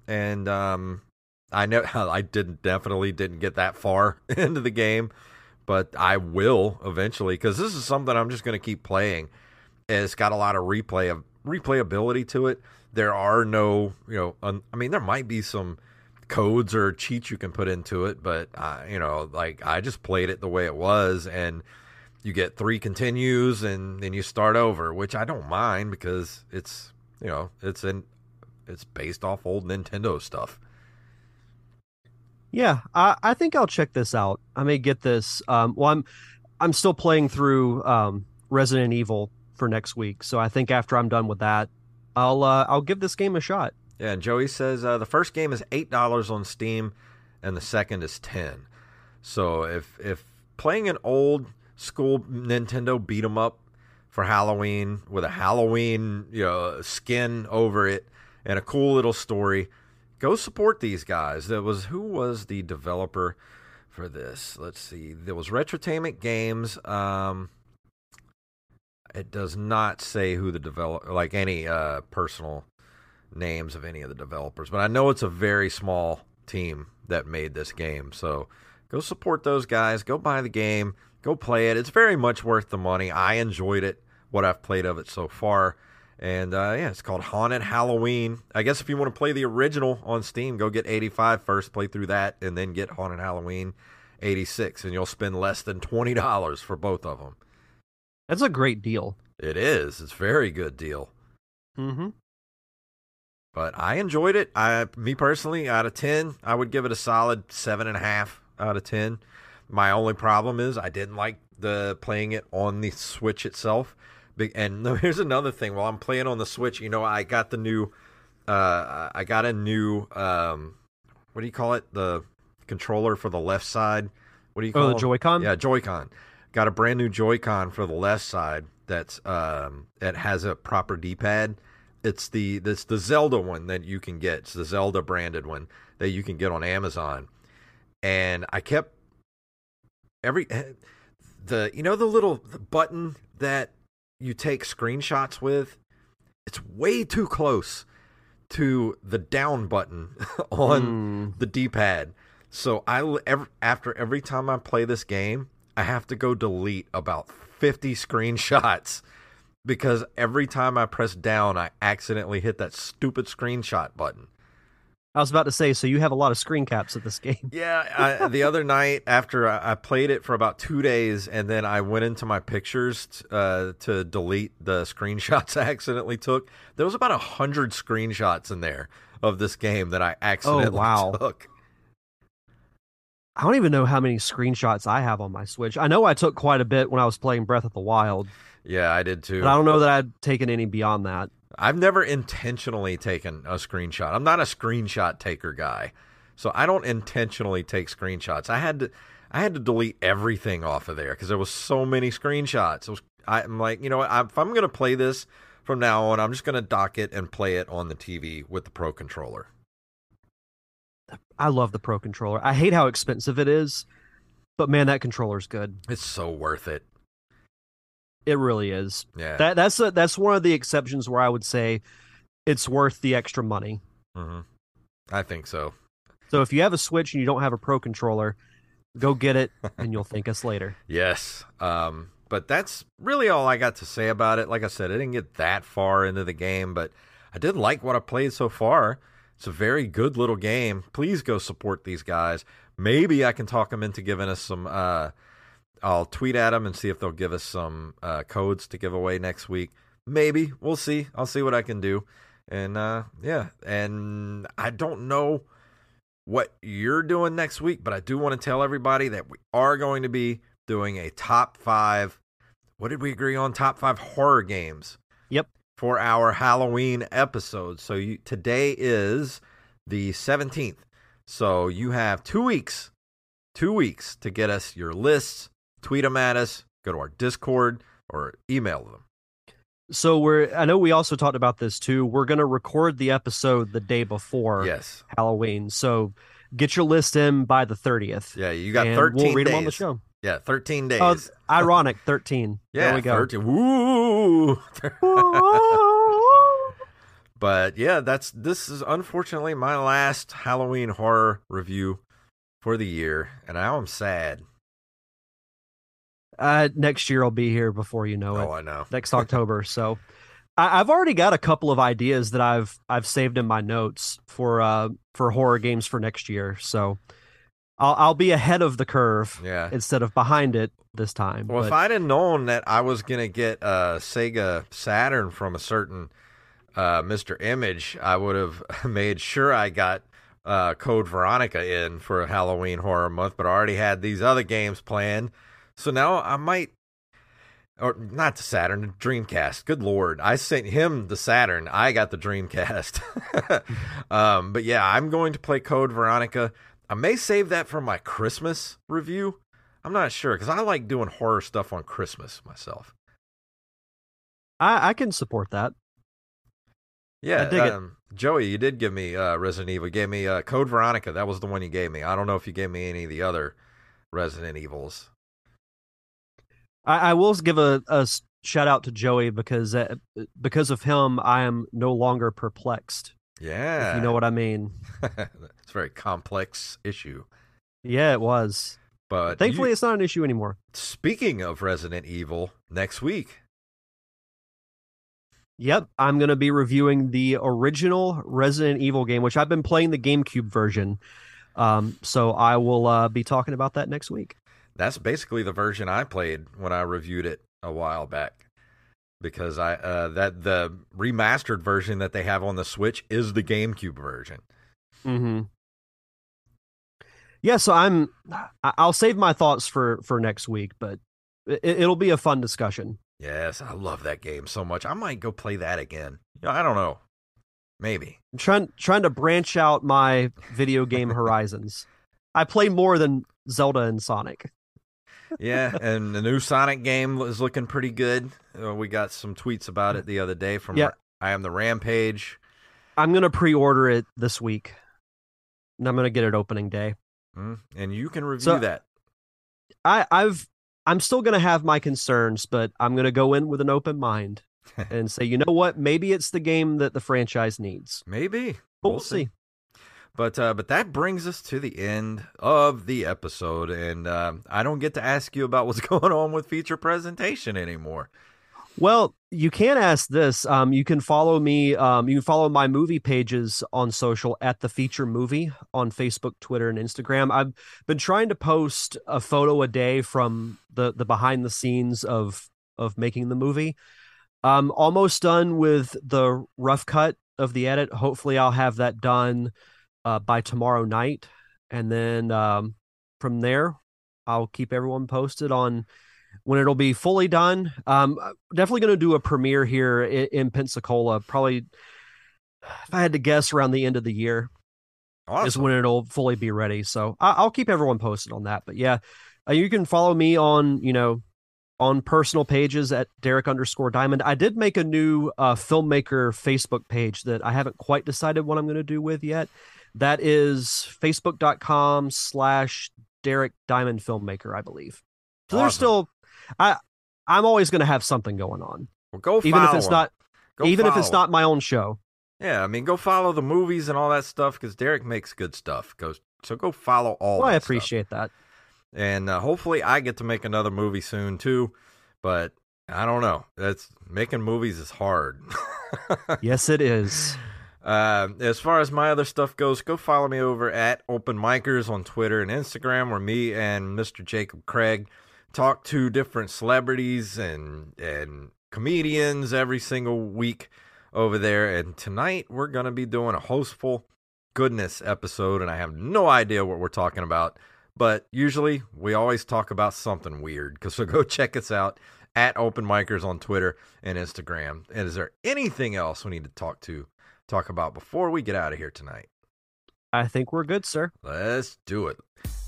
And um, I know (laughs) I didn't definitely didn't get that far (laughs) into the game, but I will eventually because this is something I'm just going to keep playing. It's got a lot of replay of replayability to it. There are no, you know, un, I mean, there might be some codes or cheats you can put into it, but uh, you know, like I just played it the way it was, and you get three continues, and then you start over, which I don't mind because it's you know it's in it's based off old Nintendo stuff. Yeah, I, I think I'll check this out. I may get this. Um, well, I'm I'm still playing through um, Resident Evil for next week, so I think after I'm done with that, I'll uh, I'll give this game a shot. Yeah, and Joey says uh, the first game is eight dollars on Steam, and the second is ten. So if if playing an old school Nintendo beat 'em up for Halloween with a Halloween you know skin over it and a cool little story, go support these guys. That was who was the developer for this? Let's see. There was Retrotainment Games. Um, it does not say who the developer, like any uh, personal names of any of the developers, but I know it's a very small team that made this game. So go support those guys. Go buy the game. Go play it. It's very much worth the money. I enjoyed it, what I've played of it so far. And uh, yeah, it's called Haunted Halloween. I guess if you want to play the original on Steam, go get 85 first, play through that, and then get Haunted Halloween 86 and you'll spend less than $20 for both of them. That's a great deal. It is. It's a very good deal. Mm-hmm. But I enjoyed it. I, me personally, out of ten, I would give it a solid seven and a half out of ten. My only problem is I didn't like the playing it on the Switch itself. And (laughs) here's another thing: while I'm playing on the Switch, you know, I got the new, uh, I got a new, um, what do you call it? The controller for the left side. What do you call Oh, the them? Joy-Con? Yeah, Joy-Con. Got a brand new Joy-Con for the left side. That's um, it has a proper D-pad. It's the this the Zelda one that you can get. It's the Zelda branded one that you can get on Amazon. And I kept every the you know the little button that you take screenshots with. It's way too close to the down button (laughs) on Mm. the D-pad. So I l- ev after every time I play this game, I have to go delete about 50 screenshots (laughs) because every time I press down, I accidentally hit that stupid screenshot button. I was about to say, so you have a lot of screen caps at this game. Yeah, I, (laughs) the other night after I, I played it for about two days, and then I went into my pictures uh, to delete the screenshots (laughs) I accidentally took. There was about a hundred screenshots in there of this game that I accidentally wow. took. I don't even know how many screenshots I have on my Switch. I know I took quite a bit when I was playing Breath of the Wild, Yeah, I did too. but I don't know that I'd taken any beyond that. I've never intentionally taken a screenshot. I'm not a screenshot taker guy. So I don't intentionally take screenshots. I had to I had to delete everything off of there because there was so many screenshots. It was, I'm like, you know what? I, if I'm going to play this from now on, I'm just going to dock it and play it on the TV with the Pro controller. I love the Pro controller. I hate how expensive it is, but man, that controller's good. It's so worth it. It really is. Yeah. That that's a, that's one of the exceptions where I would say it's worth the extra money. hmm I think so. So if you have a Switch and you don't have a Pro controller, go get it, (laughs) and you'll thank us later. Yes. Um, but that's really all I got to say about it. Like I said, I didn't get that far into the game, but I did like what I played so far. It's a very good little game. Please go support these guys. Maybe I can talk them into giving us some. Uh, I'll tweet at them and see if they'll give us some uh, codes to give away next week. Maybe we'll see. I'll see what I can do. And uh, yeah, and I don't know what you're doing next week, but I do want to tell everybody that we are going to be doing a top five. What did we agree on? Top five horror games. For our Halloween episode. So you, today is the 17th. So you have two weeks, two weeks to get us your lists, tweet them at us, go to our Discord, or email them. So we're I know we also talked about this too. We're gonna record the episode the day before Yes. Halloween. So get your list in by the thirtieth. Yeah, you got and 13 We'll read days. them on the show. Yeah, 13 uh, days. Oh, ironic, thirteen. yeah, there we go. 13. Woo! (laughs) But yeah, that's this is unfortunately my last Halloween horror review for the year, and now I'm sad. Uh, next year I'll be here before you know it. Oh, I know. Next October. So (laughs) I, I've already got a couple of ideas that I've I've saved in my notes for uh for horror games for next year. So I'll I'll be ahead of the curve Yeah. instead of behind it this time. Well, if I'd have known that I was gonna get a Sega Saturn from a certain uh, Mr. Image, I would have (laughs) made sure I got uh, Code Veronica in for Halloween Horror Month. But I already had these other games planned, so now I might. Or not the Saturn, the Dreamcast. Good lord, I sent him the Saturn. I got the Dreamcast. (laughs) um, but yeah, I'm going to play Code Veronica. I may save that for my Christmas review. I'm not sure because I like doing horror stuff on Christmas myself. I, I can support that. Yeah, I dig it. um, Joey, you did give me uh, Resident Evil. You gave me uh, Code Veronica. That was the one you gave me. I don't know if you gave me any of the other Resident Evils. I, I will give a shout out to Joey because uh, because of him, I am no longer perplexed. Yeah, If you know what I mean. (laughs) very complex issue. Yeah, it was. But Thankfully, you- it's not an issue anymore. speaking of Resident Evil, next week. Yep, I'm going to be reviewing the original Resident Evil game, which I've been playing the GameCube version. Um, so I will uh, be talking about that next week. That's basically the version I played when I reviewed it a while back. Because I uh, that the remastered version that they have on the Switch is the GameCube version. Mm-hmm. Yeah, so I'm. I'll save my thoughts for for next week, but it, it'll be a fun discussion. Yes, I love that game so much. I might go play that again. I don't know. Maybe. I'm trying trying to branch out my video game (laughs) horizons. I play more than Zelda and Sonic. yeah, (laughs) and the new Sonic game is looking pretty good. Uh, we got some tweets about it the other day from Yeah. I am the Rampage. I'm gonna pre-order it this week, and I'm gonna get it opening day. Mm, and you can review So- that. I, I've I'm still gonna have my concerns, but I'm gonna go in with an open mind (laughs) and say, you know what? Maybe it's the game that the franchise needs. Maybe. But we'll see. But uh, but that brings us to the end of the episode, and um I don't get to ask you about what's (laughs) going on with feature presentation anymore. Well, you can ask this. Um, you can follow me. Um, you can follow my movie pages on social at the feature movie on Facebook, Twitter, and Instagram. I've been trying to post a photo a day from the the behind the scenes of of making the movie. I'm almost done with the rough cut of the edit. Hopefully, I'll have that done uh, by tomorrow night, and then um, from there, I'll keep everyone posted on when it'll be fully done. Um, definitely going to do a premiere here in, in Pensacola. Probably, if I had to guess, around the end of the year is when it'll fully be ready. So I, I'll keep everyone posted on that. But yeah, uh, you can follow me on you know on personal pages at Derek underscore Diamond. I did make a new uh, filmmaker Facebook page that I haven't quite decided what I'm going to do with yet. That is facebook.com slash Derek Diamond Filmmaker, I believe. So there's still, I, I'm always going to have something going on, Well, go even if it's not, Go even if it's not my own show. Yeah, I mean, go follow the movies and all that stuff because Derek makes good stuff. Goes so go follow all. Well, I that stuff. appreciate that. and uh, hopefully I get to make another movie soon too. But I don't know. That's making movies is hard. (laughs) Yes, it is. Uh, as far as my other stuff goes, go follow me over at Open Micers on Twitter and Instagram, where me and Mr. Jacob Craig talk to different celebrities and and comedians every single week over there. And tonight we're gonna be doing a hostful goodness episode, and I have no idea what we're talking about. But usually we always talk about something weird. Cause so go (laughs) check us out at Open Micers on Twitter and Instagram. And is there anything else we need to talk to talk about before we get out of here tonight? I think we're good, sir. Let's do it.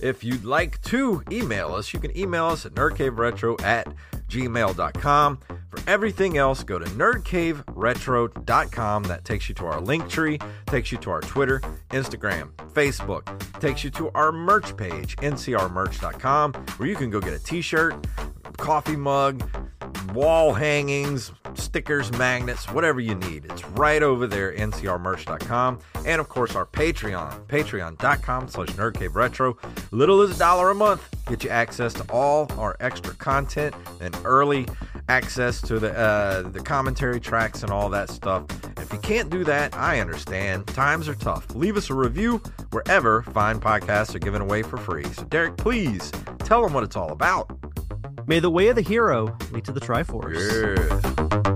If you'd like to email us, you can email us at nerdcaveretro at gmail.com. For everything else, go to nerdcaveretro.com. That takes you to our link tree, takes you to our Twitter, Instagram, Facebook, takes you to our merch page, ncrmerch.com, where you can go get a t shirt, coffee mug, wall hangings, stickers, magnets, whatever you need. It's right over there, ncrmerch.com. And of course, our Patreon, patreon.com slash nerdcaveretro. Little as a dollar a month. Get you access to all our extra content and early access to the uh, the commentary tracks and all that stuff. If you can't do that, I understand. Times are tough. Leave us a review wherever fine podcasts are given away for free. So, Derek, please tell them what it's all about. May the way of the hero lead to the Triforce. Yeah.